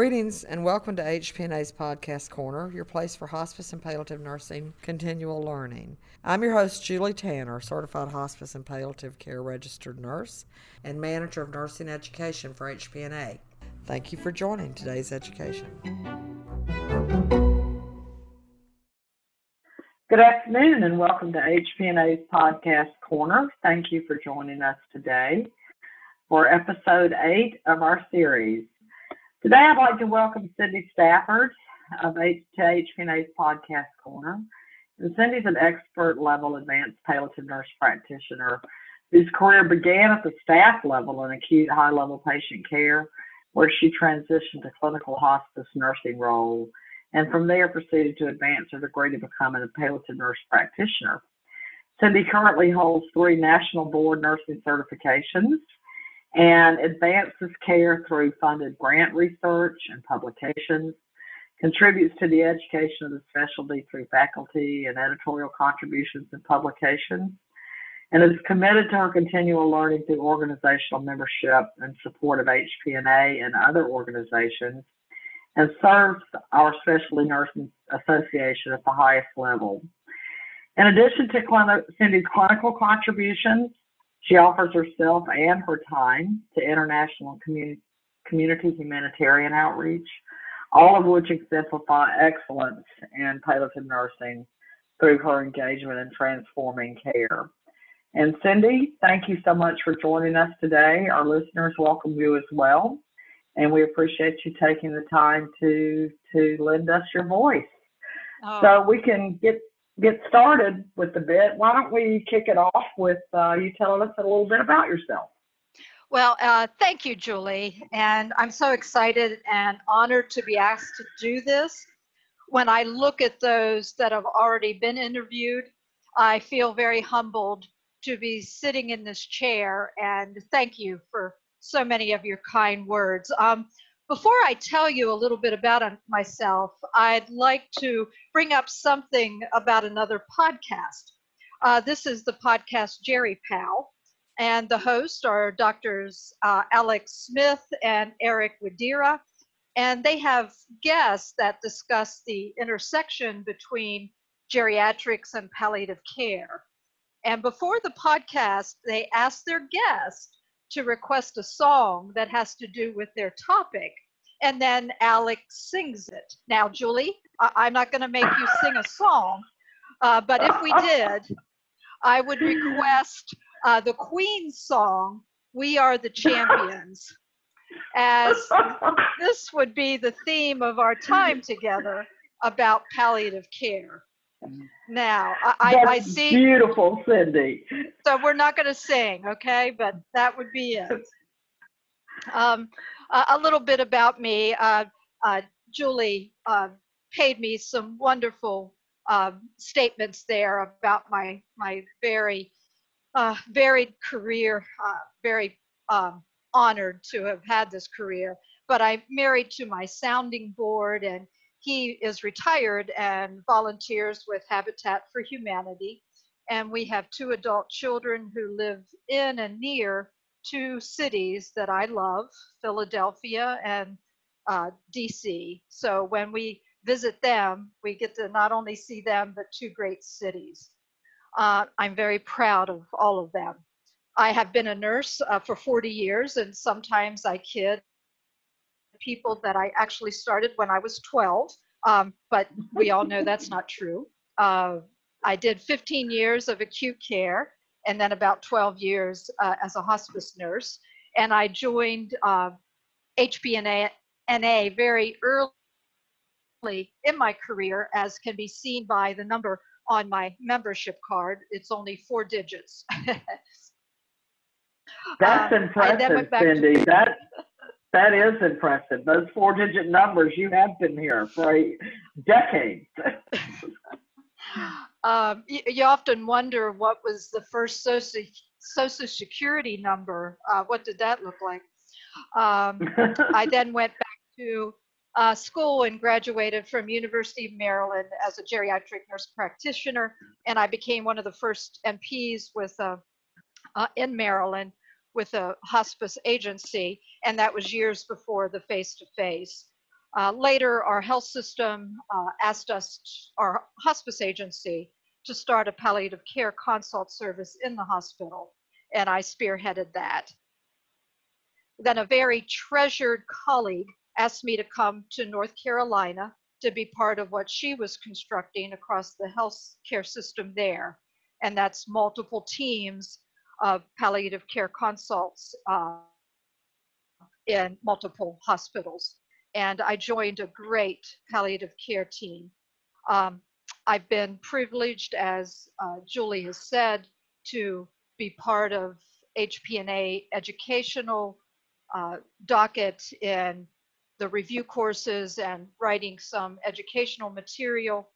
Greetings and welcome to HPNA's Podcast Corner, your place for hospice and palliative nursing continual learning. I'm your host, Julie Tanner, certified hospice and palliative care registered nurse and manager of nursing education for HPNA. Thank you for joining today's education. Good afternoon and welcome to HPNA's Podcast Corner. Thank you for joining us today for episode eight of our series. Today, I'd like to welcome Cindy Stafford of H- to HPNA's Podcast Corner. And Cindy's an expert level advanced palliative nurse practitioner whose career began at the staff level in acute high level patient care, where she transitioned to clinical hospice nursing role, and from there proceeded to advance her degree to becoming a palliative nurse practitioner. Cindy currently holds three national board nursing certifications and advances care through funded grant research and publications, contributes to the education of the specialty through faculty and editorial contributions and publications, and is committed to her continual learning through organizational membership and support of HPNA and other organizations, and serves our Specialty Nursing Association at the highest level. In addition to Cindy's clinical contributions, she offers herself and her time to international community, community humanitarian outreach, all of which exemplify excellence in palliative nursing through her engagement in transforming care. And Cindy, thank you so much for joining us today. Our listeners welcome you as well. And we appreciate you taking the time to to lend us your voice. Oh. So we can get get started with the bit, why don't we kick it off with uh, you telling us a little bit about yourself? Well, uh, thank you, Julie. And I'm so excited and honored to be asked to do this. When I look at those that have already been interviewed, I feel very humbled to be sitting in this chair. And thank you for so many of your kind words. Um, before I tell you a little bit about myself, I'd like to bring up something about another podcast. Uh, this is the podcast GeriPal, and the hosts are doctors uh, Alex Smith and Eric Widera, and they have guests that discuss the intersection between geriatrics and palliative care. And before the podcast, they ask their guests to request a song that has to do with their topic. And then Alex sings it. Now, Julie, I- am not going to make you sing a song, uh, but if we did, I would request uh, the Queen song, We Are the Champions, as this would be the theme of our time together about palliative care. Now, I, That's I see. Beautiful, Cindy. So we're not going to sing, okay? But that would be it. Um, a little bit about me. Uh, uh, Julie uh, paid me some wonderful um, statements there about my my very uh, varied career. Uh, very um, honored to have had this career. But I'm married to my sounding board, and he is retired and volunteers with Habitat for Humanity. And we have two adult children who live in and near two cities that I love, Philadelphia and uh, DC. So when we visit them, we get to not only see them, but two great cities. Uh, I'm very proud of all of them. I have been a nurse uh, for 40 years, and sometimes I kid people that I actually started when I was 12, um, but we all know that's not true. Uh, I did 15 years of acute care, and then about 12 years uh, as a hospice nurse. And I joined uh, HPNA very early in my career, as can be seen by the number on my membership card. It's only four digits. That's um, impressive, Cindy. To- that that is impressive. Those four-digit numbers. You have been here for decades. um, you, you, often wonder what was the first social, social security number. Uh, what did that look like? Um, I then went back to uh, school and graduated from University of Maryland as a geriatric nurse practitioner, and I became one of the first NPs with a, uh, in Maryland with a hospice agency, and that was years before the face-to-face. Uh, later, our health system uh, asked us, our hospice agency, to start a palliative care consult service in the hospital, and I spearheaded that. Then a very treasured colleague asked me to come to North Carolina to be part of what she was constructing across the health care system there. And that's multiple teams of palliative care consults uh, in multiple hospitals. And I joined a great palliative care team. Um, I've been privileged, as uh, Julie has said, to be part of HPNA educational uh, docket in the review courses and writing some educational material.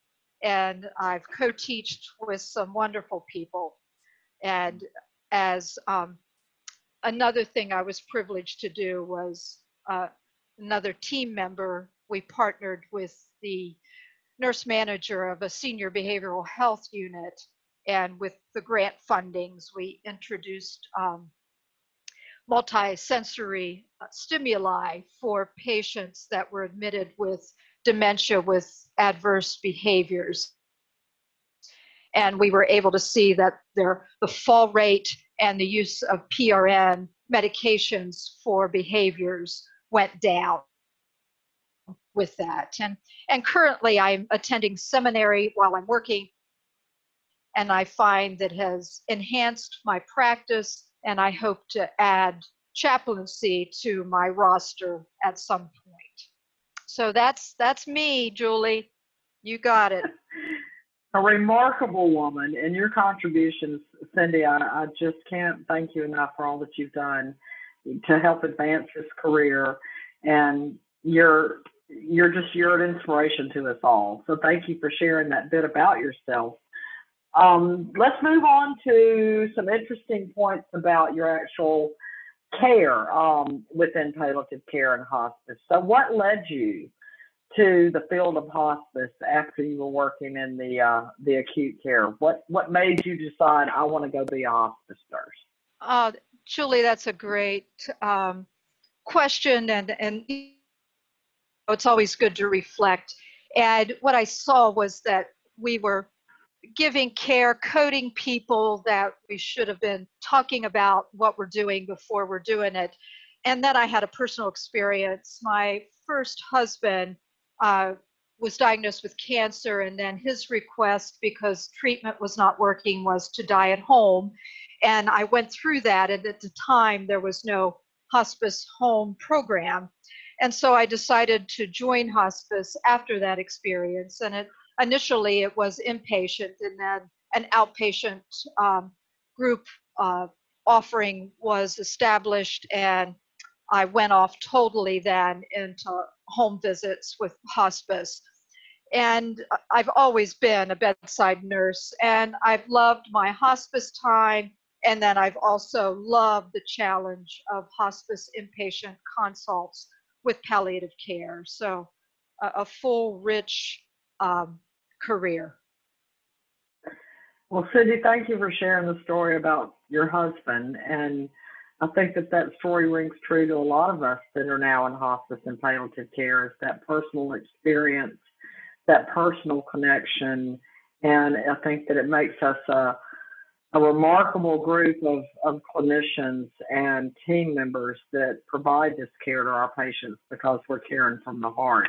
And I've co-teached with some wonderful people. And as um, another thing I was privileged to do was uh, another team member, we partnered with the nurse manager of a senior behavioral health unit. And with the grant fundings, we introduced um, multisensory uh, stimuli for patients that were admitted with dementia with adverse behaviors. And we were able to see that their, the fall rate and the use of PRN medications for behaviors went down with that. And, and currently I'm attending seminary while I'm working and I find that has enhanced my practice and I hope to add chaplaincy to my roster at some point. So that's that's me, Julie. You got it. A remarkable woman, and your contributions, Cindy. I, I just can't thank you enough for all that you've done to help advance this career, and you're you're just you're an inspiration to us all. So thank you for sharing that bit about yourself. Um, let's move on to some interesting points about your actual care um, within palliative care and hospice. So, what led you to the field of hospice after you were working in the uh, the acute care? What what made you decide I want to go be a hospice nurse? Uh, Julie, that's a great um, question, and and it's always good to reflect. And what I saw was that we were giving care, coding people that we should have been talking about what we're doing before we're doing it. And then I had a personal experience. My first husband uh, was diagnosed with cancer, and then his request, because treatment was not working, was to die at home. And I went through that, and at the time, there was no hospice home program. And so I decided to join hospice after that experience. And it initially it was inpatient and then an outpatient um, group uh, offering was established and I went off totally then into home visits with hospice. And I've always been a bedside nurse and I've loved my hospice time. And then I've also loved the challenge of hospice inpatient consults with palliative care. So a, a full, rich um, career. Well, Cindy, thank you for sharing the story about your husband. And I think that that story rings true to a lot of us that are now in hospice and palliative care is that personal experience, that personal connection. And I think that it makes us a, a remarkable group of, of clinicians and team members that provide this care to our patients because we're caring from the heart.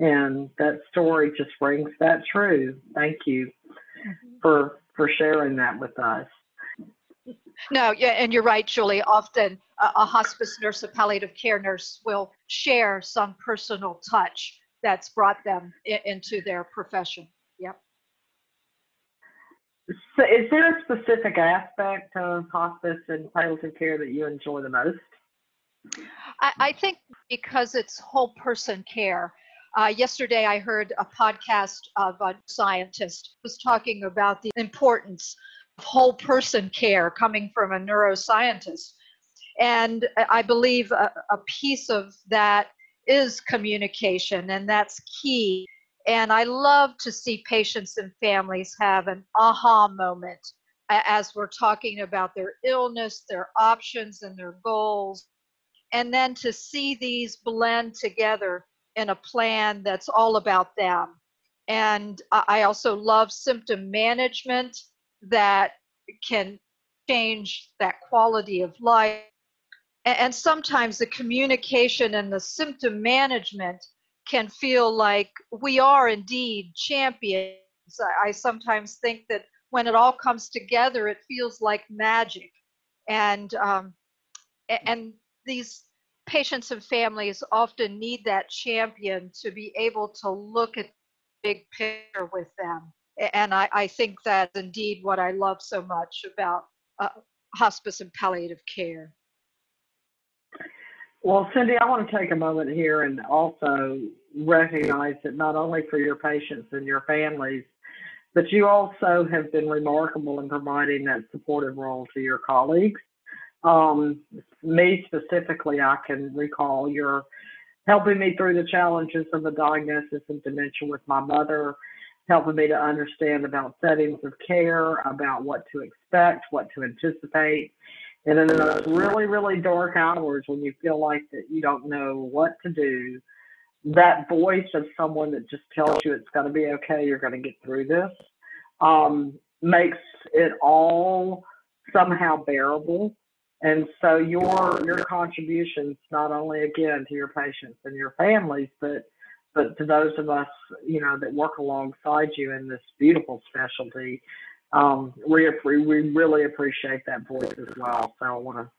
And that story just rings that true. Thank you mm-hmm. for for sharing that with us. No, yeah, and you're right, Julie. Often a, a hospice nurse, a palliative care nurse will share some personal touch that's brought them into their profession. Yep. So is there a specific aspect of hospice and palliative care that you enjoy the most? I, I think because it's whole person care, uh, yesterday, I heard a podcast of a scientist was talking about the importance whole person care coming from a neuroscientist. And I believe a, a piece of that is communication, and that's key. And I love to see patients and families have an aha moment as we're talking about their illness, their options, and their goals. And then to see these blend together in a plan that's all about them. And I also love symptom management that can change that quality of life. And sometimes the communication and the symptom management can feel like we are indeed champions. I sometimes think that when it all comes together, it feels like magic. And um, and these patients and families often need that champion to be able to look at big picture with them. And I, I think that's indeed what I love so much about uh, hospice and palliative care. Well, Cindy, I want to take a moment here and also recognize that not only for your patients and your families, but you also have been remarkable in providing that supportive role to your colleagues. Um, me specifically, I can recall your helping me through the challenges of the diagnosis of dementia with my mother, helping me to understand about settings of care, about what to expect, what to anticipate. And in those really, really dark hours when you feel like that you don't know what to do, that voice of someone that just tells you it's going to be okay, you're going to get through this, um, makes it all somehow bearable. And so your your contributions not only again to your patients and your families, but but to those of us, you know, that work alongside you in this beautiful specialty, um, we, we really appreciate that voice as well. So I want to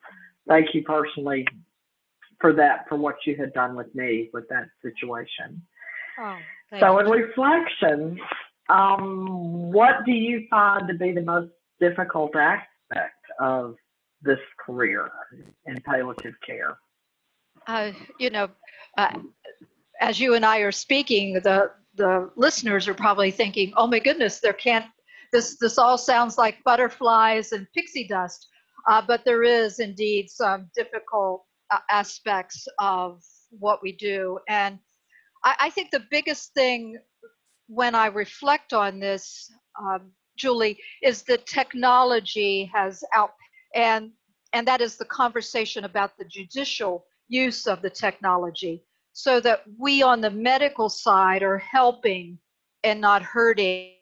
thank you personally for that, for what you had done with me with that situation. Oh, so, in reflection, um, what do you find to be the most difficult aspect of this career in palliative care? Uh, you know, uh, as you and I are speaking, the the listeners are probably thinking, "Oh my goodness, there can't this this all sounds like butterflies and pixie dust." Uh, but there is indeed some difficult uh, aspects of what we do, and I, I, think the biggest thing when I reflect on this, um, Julie, is that technology has out and and that is the conversation about the judicial use of the technology so that we on the medical side are helping and not hurting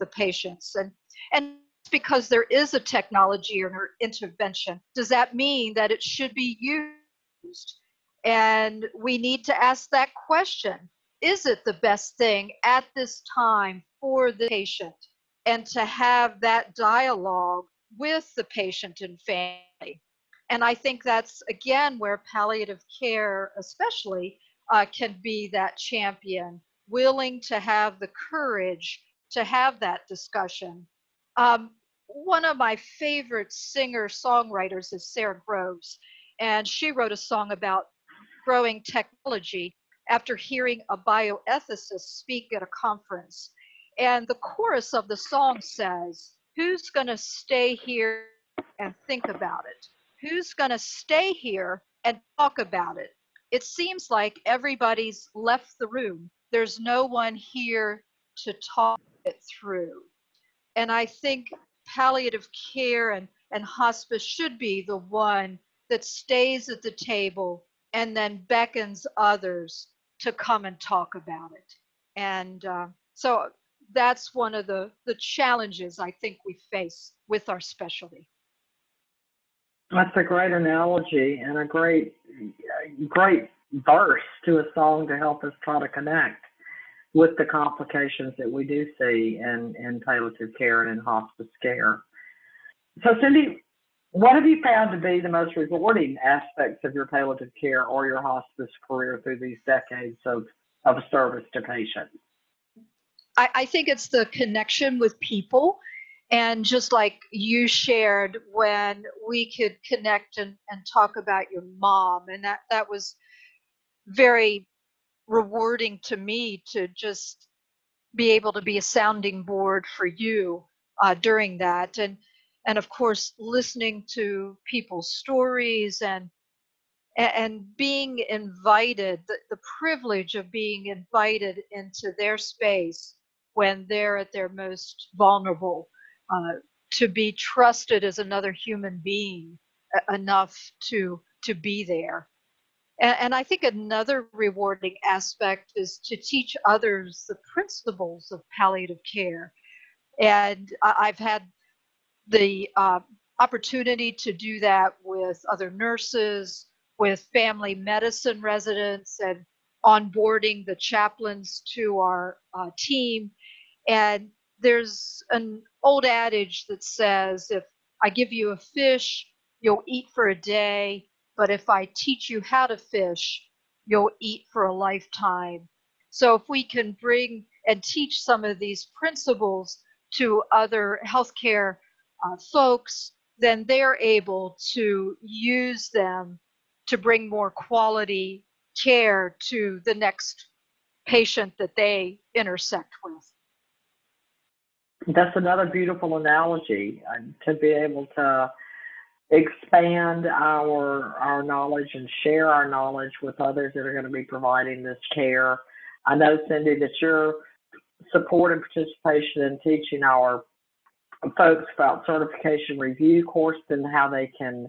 the patients. And and because there is a technology or intervention. Does that mean that it should be used? And we need to ask that question. Is it the best thing at this time for the patient? And to have that dialogue with the patient and family. And I think that's again where palliative care, especially, uh, can be that champion, willing to have the courage to have that discussion. Um, one of my favorite singer songwriters is Sara Groves, and she wrote a song about growing technology after hearing a bioethicist speak at a conference. And the chorus of the song says, who's going to stay here and think about it? Who's going to stay here and talk about it? It seems like everybody's left the room. There's no one here to talk it through. And I think palliative care and, and hospice should be the one that stays at the table and then beckons others to come and talk about it. And uh, so that's one of the, the challenges I think we face with our specialty. That's a great analogy and a great, great verse to a song to help us try to connect with the complications that we do see in, in palliative care and in hospice care. So, Cindy, what have you found to be the most rewarding aspects of your palliative care or your hospice career through these decades of, of service to patients? I, I think it's the connection with people and just like you shared when we could connect and, and talk about your mom and that that was very rewarding to me to just be able to be a sounding board for you uh, during that. And and of course listening to people's stories and and being invited the, the privilege of being invited into their space when they're at their most vulnerable, uh, to be trusted as another human being enough to to be there. And, and I think another rewarding aspect is to teach others the principles of palliative care. And I've had the uh, opportunity to do that with other nurses, with family medicine residents, and onboarding the chaplains to our uh, team. And there's an old adage that says if I give you a fish, you'll eat for a day, but if I teach you how to fish, you'll eat for a lifetime. So if we can bring and teach some of these principles to other healthcare uh, folks, then they're able to use them to bring more quality care to the next patient that they intersect with. That's another beautiful analogy uh, to be able to expand our our knowledge and share our knowledge with others that are going to be providing this care. I know, Cindy, that your support and participation in teaching our folks about certification review course and how they can,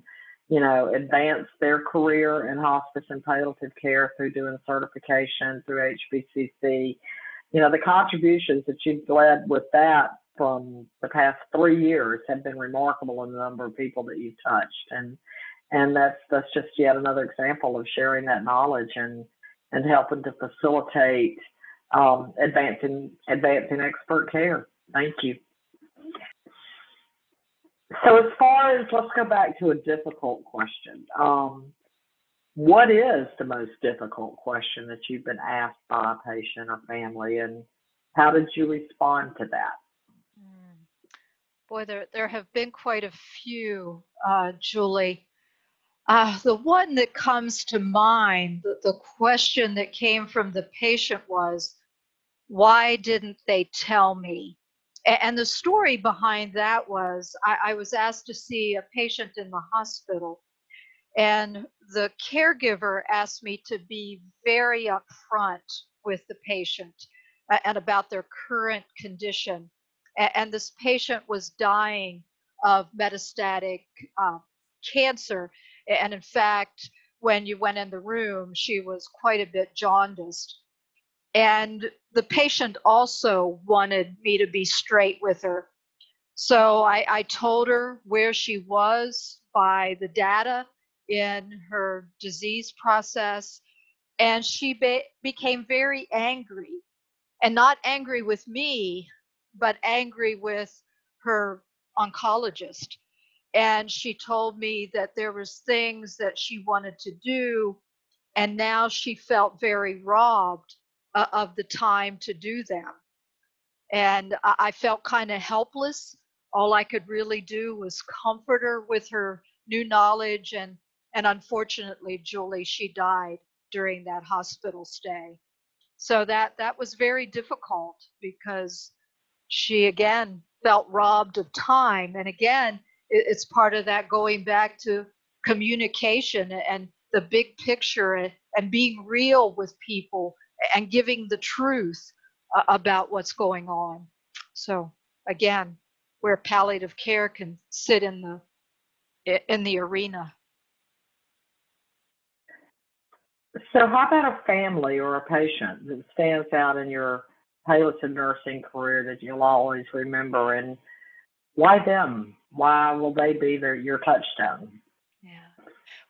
you know, advance their career in hospice and palliative care through doing certification through HPCC. You know, the contributions that you've led with that from the past three years have been remarkable in the number of people that you've touched. And and that's that's just yet another example of sharing that knowledge and and helping to facilitate um, advancing advancing expert care. Thank you. So as far as let's go back to a difficult question. Um, what is the most difficult question that you've been asked by a patient or family, and how did you respond to that? Boy, there there have been quite a few, uh, Julie. Uh, the one that comes to mind, the, the question that came from the patient was, "Why didn't they tell me?" And the story behind that was I, I, was asked to see a patient in the hospital, and the caregiver asked me to be very upfront with the patient and about their current condition. And this patient was dying of metastatic uh, cancer. And in fact, when you went in the room, she was quite a bit jaundiced. And the patient also wanted me to be straight with her. So I, I told her where she was by the data in her disease process. And she be- became very angry and not angry with me, but angry with her oncologist. And she told me that there was things that she wanted to do, and now she felt very robbed uh, of the time to do them. And I, I felt kind of helpless. All I could really do was comfort her with her new knowledge. And, and unfortunately, Julie, she died during that hospital stay. So that, that was very difficult because she again felt robbed of time. And again, it's part of that going back to communication and the big picture and, being real with people and giving the truth uh, about what's going on. So again, where palliative care can sit in the in the arena. So, how about a family or a patient that stands out in your palliative nursing career that you'll always remember, and why them? Why will they be their, your touchstone? Yeah.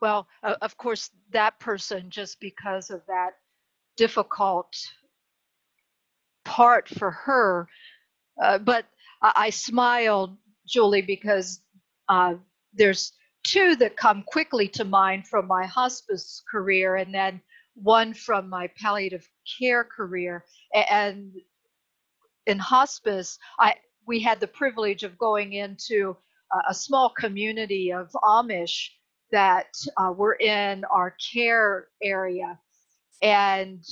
Well, uh, of course, that person, just because of that difficult part for her. Uh, but I, I, smiled, Julie, because uh, there's two that come quickly to mind from my hospice career, and then one from my palliative care career. And in hospice, I we had the privilege of going into a, small community of Amish that uh, were in our care area and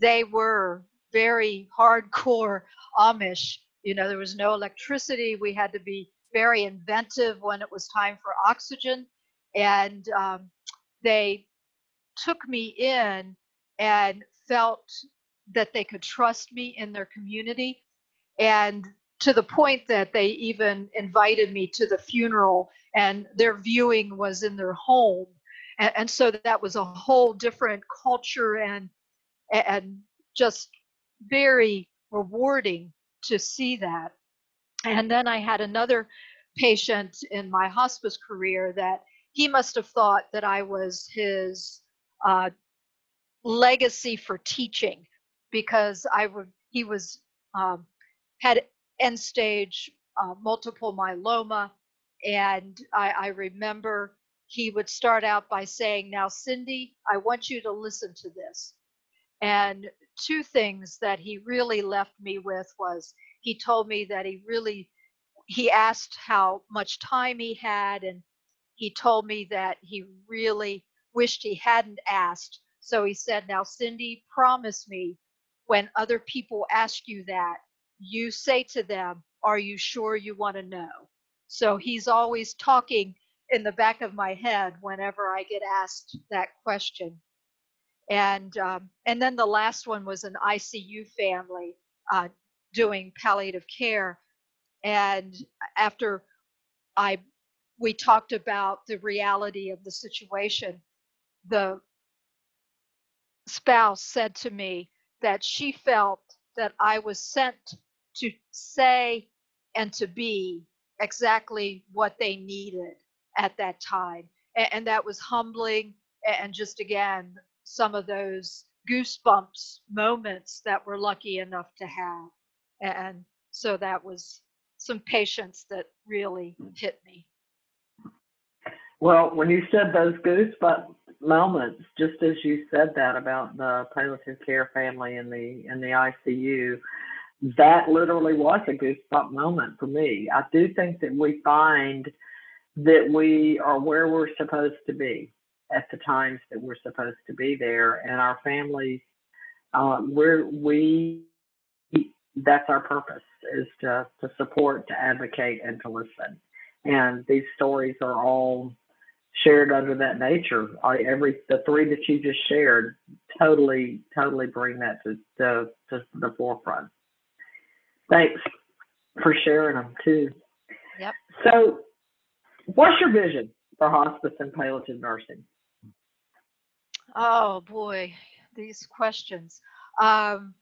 they were very hardcore Amish. You know, there was no electricity. We had to be very inventive when it was time for oxygen. And um, they took me in and felt that they could trust me in their community. And to the point that they even invited me to the funeral, and their viewing was in their home and, and so that was a whole different culture and and just very rewarding to see that. And then I had another patient in my hospice career that he must have thought that I was his uh, legacy for teaching because I would he was um, had end stage uh, multiple myeloma, and I, I remember he would start out by saying, "Now, Cindy, I want you to listen to this." And two things that he really left me with was he told me that he really he asked how much time he had and he told me that he really wished he hadn't asked. So he said now cindy promise me when other people ask you that you say to them are you sure you want to know so he's always talking in the back of my head whenever i get asked that question. And um, and then the last one was an ICU family uh, doing palliative care, and after I we talked about the reality of the situation, the spouse said to me that she felt that I was sent to say and to be exactly what they needed at that time. And, and, that was humbling and just again some of those goosebumps moments that we're lucky enough to have. And so that was some patients that really hmm. hit me. Well, when you said those goosebump moments, just as you said that about the palliative care family in the in the ICU, that literally was a goosebump moment for me. I do think that we find that we are where we're supposed to be at the times that we're supposed to be there, and our families, um, we're we that's our purpose is to to support, to advocate, and to listen. And these stories are all shared under that nature. I, every the three that you just shared totally totally bring that to to, to the forefront. Thanks for sharing them too. Yep. So, what's your vision for hospice and palliative nursing? Oh boy, these questions. Um,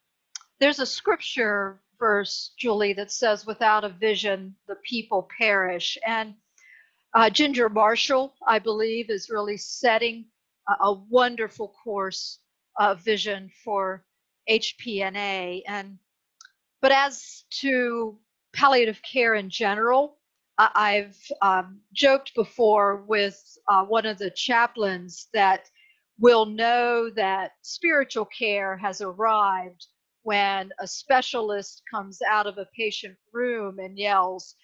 there's a scripture verse, Julie, that says, "Without a vision, the people perish." And uh, Ginger Marshall, I believe, is really setting a, a wonderful course of vision for HPNA. And but as to palliative care in general, I've um, joked before with uh, one of the chaplains that we'll know that spiritual care has arrived when a specialist comes out of a patient room and yells,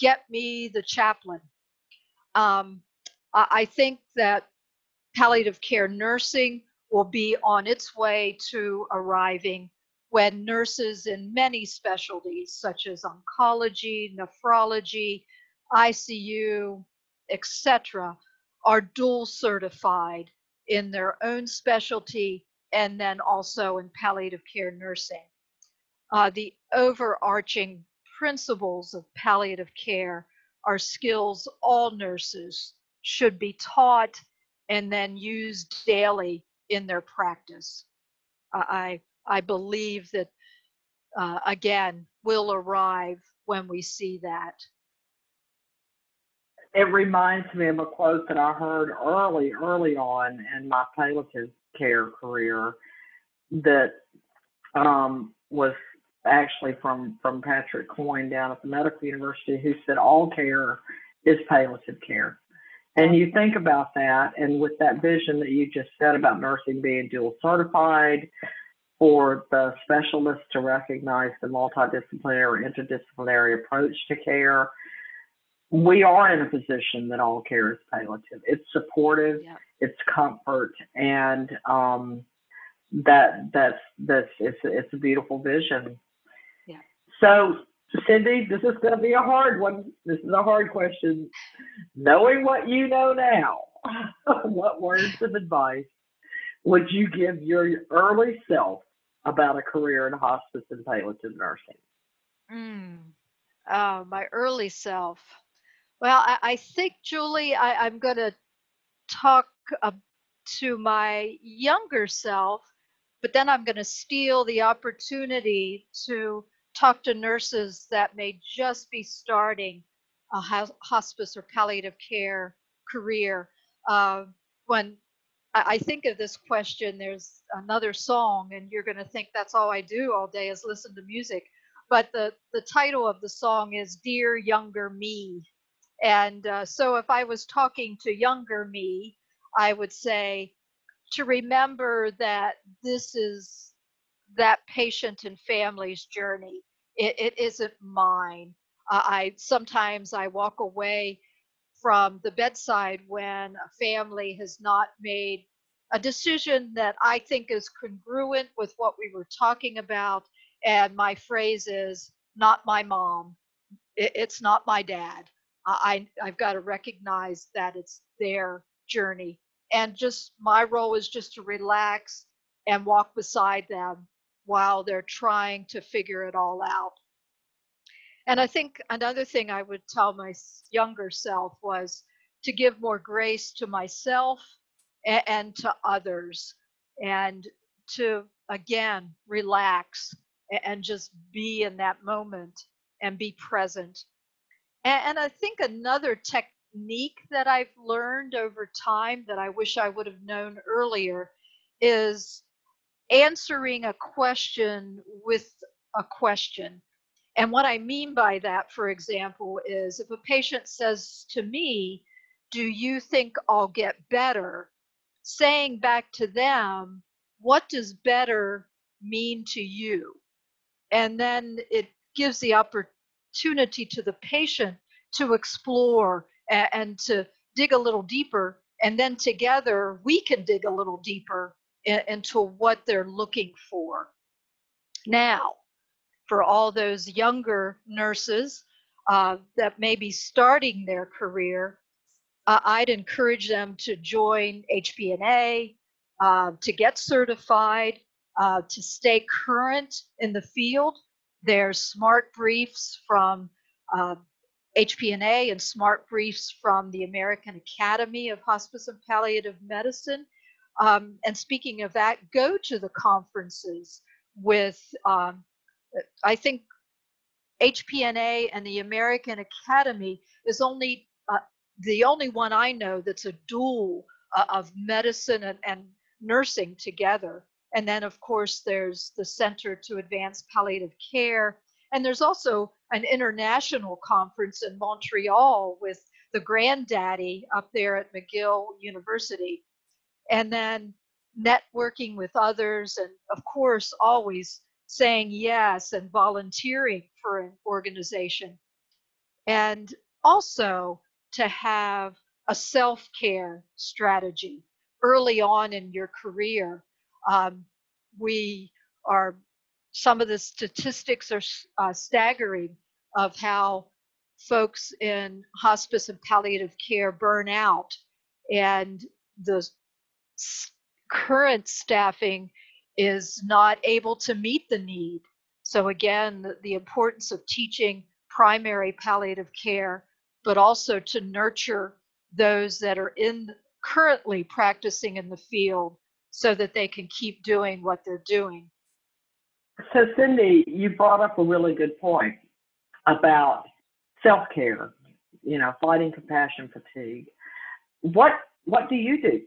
Get me the chaplain. Um, I think that palliative care nursing will be on its way to arriving when nurses in many specialties, such as oncology, nephrology, ICU, etc., are dual certified in their own specialty and then also in palliative care nursing. Uh, the overarching principles of palliative care are skills all nurses should be taught and then used daily in their practice. I, I believe that, uh, again, will arrive when we see that it reminds me of a quote that I heard early, early on in my palliative care career that um, was actually from from Patrick Coyne down at the medical university, who said all care is palliative care. And you think about that, and with that vision that you just said about nursing being dual certified, for the specialists to recognize the multidisciplinary or interdisciplinary approach to care, we are in a position that all care is palliative. It's supportive, yeah. it's comfort, and um, that that's that's it's it's a beautiful vision. So, Cindy, this is going to be a hard one. This is a hard question. Knowing what you know now, what words of advice would you give your early self about a career in hospice and palliative nursing? Mm. Oh, my early self. Well, I, I think, Julie, I, I'm going to talk uh, to my younger self, but then I'm going to steal the opportunity to talk to nurses that may just be starting a hospice or palliative care career. Uh, when I, think of this question, there's another song, and you're going to think that's all I do all day is listen to music. But the, the title of the song is Dear Younger Me. And uh, so if I was talking to younger me, I would say to remember that this is that patient and family's journey. It, it isn't mine. Uh, I sometimes I walk away from the bedside when a family has not made a decision that I think is congruent with what we were talking about. And my phrase is not my mom. It, it's not my dad. I, I've got to recognize that it's their journey. And just my role is just to relax and walk beside them while they're trying to figure it all out. And I think another thing I would tell my younger self was to give more grace to myself and, to others and to, again, relax and just be in that moment and be present. And I think another technique that I've learned over time that I wish I would have known earlier is answering a question with a question. And what I mean by that, for example, is if a patient says to me, Do you think I'll get better? Saying back to them, What does better mean to you? And then it gives the opportunity to the patient to explore and, to dig a little deeper. And then together we can dig a little deeper into what they're looking for. Now, for all those younger nurses uh, that may be starting their career, uh, I'd encourage them to join HPNA, uh, to get certified, uh, to stay current in the field. There's smart briefs from HPNA uh, and smart briefs from the American Academy of Hospice and Palliative Medicine. Um, and speaking of that, go to the conferences with um, I think HPNA and the American Academy is only uh, the only one I know that's a dual uh, of medicine and, and nursing together. And then, of course, there's the Center to Advance Palliative Care. And there's also an international conference in Montreal with the granddaddy up there at McGill University. And then networking with others, and of course, always saying yes and volunteering for an organization. And also to have a self care strategy early on in your career. Um, we are, some of the statistics are uh, staggering of how folks in hospice and palliative care burn out. And the current staffing is not able to meet the need. So, again, the, the importance of teaching primary palliative care, but also to nurture those that are in currently practicing in the field so that they can keep doing what they're doing. So, Cindy, you brought up a really good point about self care, you know, fighting compassion fatigue. What what do you do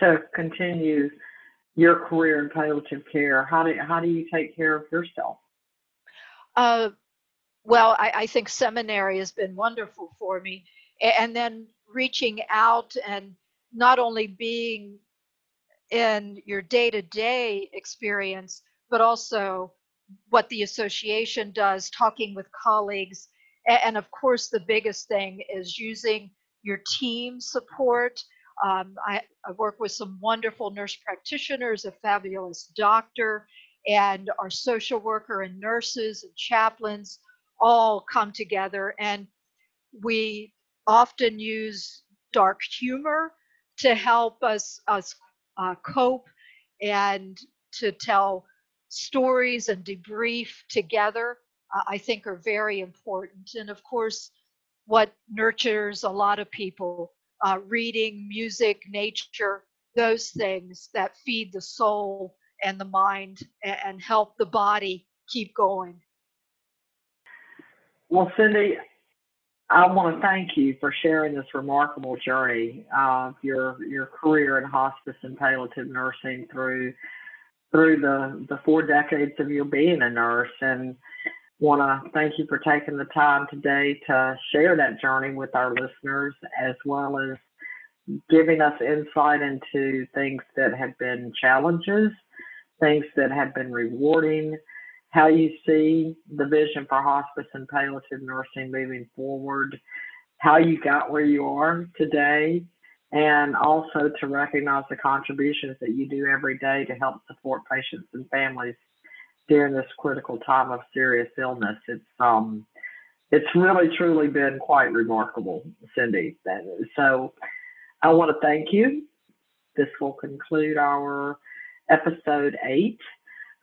to continue your career in palliative care? How do how do you take care of yourself? Uh, well, I, I think seminary has been wonderful for me, and then reaching out and not only being in your day-to-day experience, but also what the association does, talking with colleagues, and of course the biggest thing is using your team support um, I, I, work with some wonderful nurse practitioners, a fabulous doctor, and our social worker and nurses and chaplains all come together. And we often use dark humor to help us, us uh, cope and to tell stories and debrief together, uh, I think are very important. And of course, what nurtures a lot of people uh, reading, music, nature, those things that feed the soul and the mind and, help the body keep going. Well, Cindy, I want to thank you for sharing this remarkable journey of your your career in hospice and palliative nursing through through the the four decades of your being a nurse and want to thank you for taking the time today to share that journey with our listeners as well as giving us insight into things that have been challenges, things that have been rewarding, how you see the vision for hospice and palliative nursing moving forward, how you got where you are today, and also to recognize the contributions that you do every day to help support patients and families during this critical time of serious illness. It's um it's really truly been quite remarkable, Cindy. So I want to thank you. This will conclude our episode eight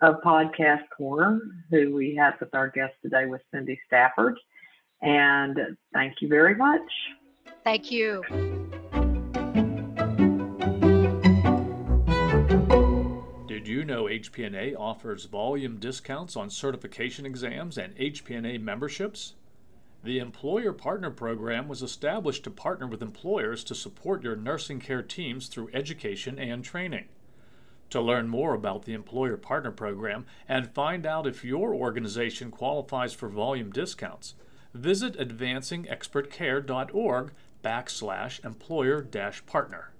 of Podcast Corner, who we had with our guest today with Cindy Stafford. And thank you very much. Thank you. You know HPNA offers volume discounts on certification exams and HPNA memberships? The Employer Partner Program was established to partner with employers to support your nursing care teams through education and training. To learn more about the Employer Partner Program and find out if your organization qualifies for volume discounts, visit advancingexpertcare.org backslash employer partner.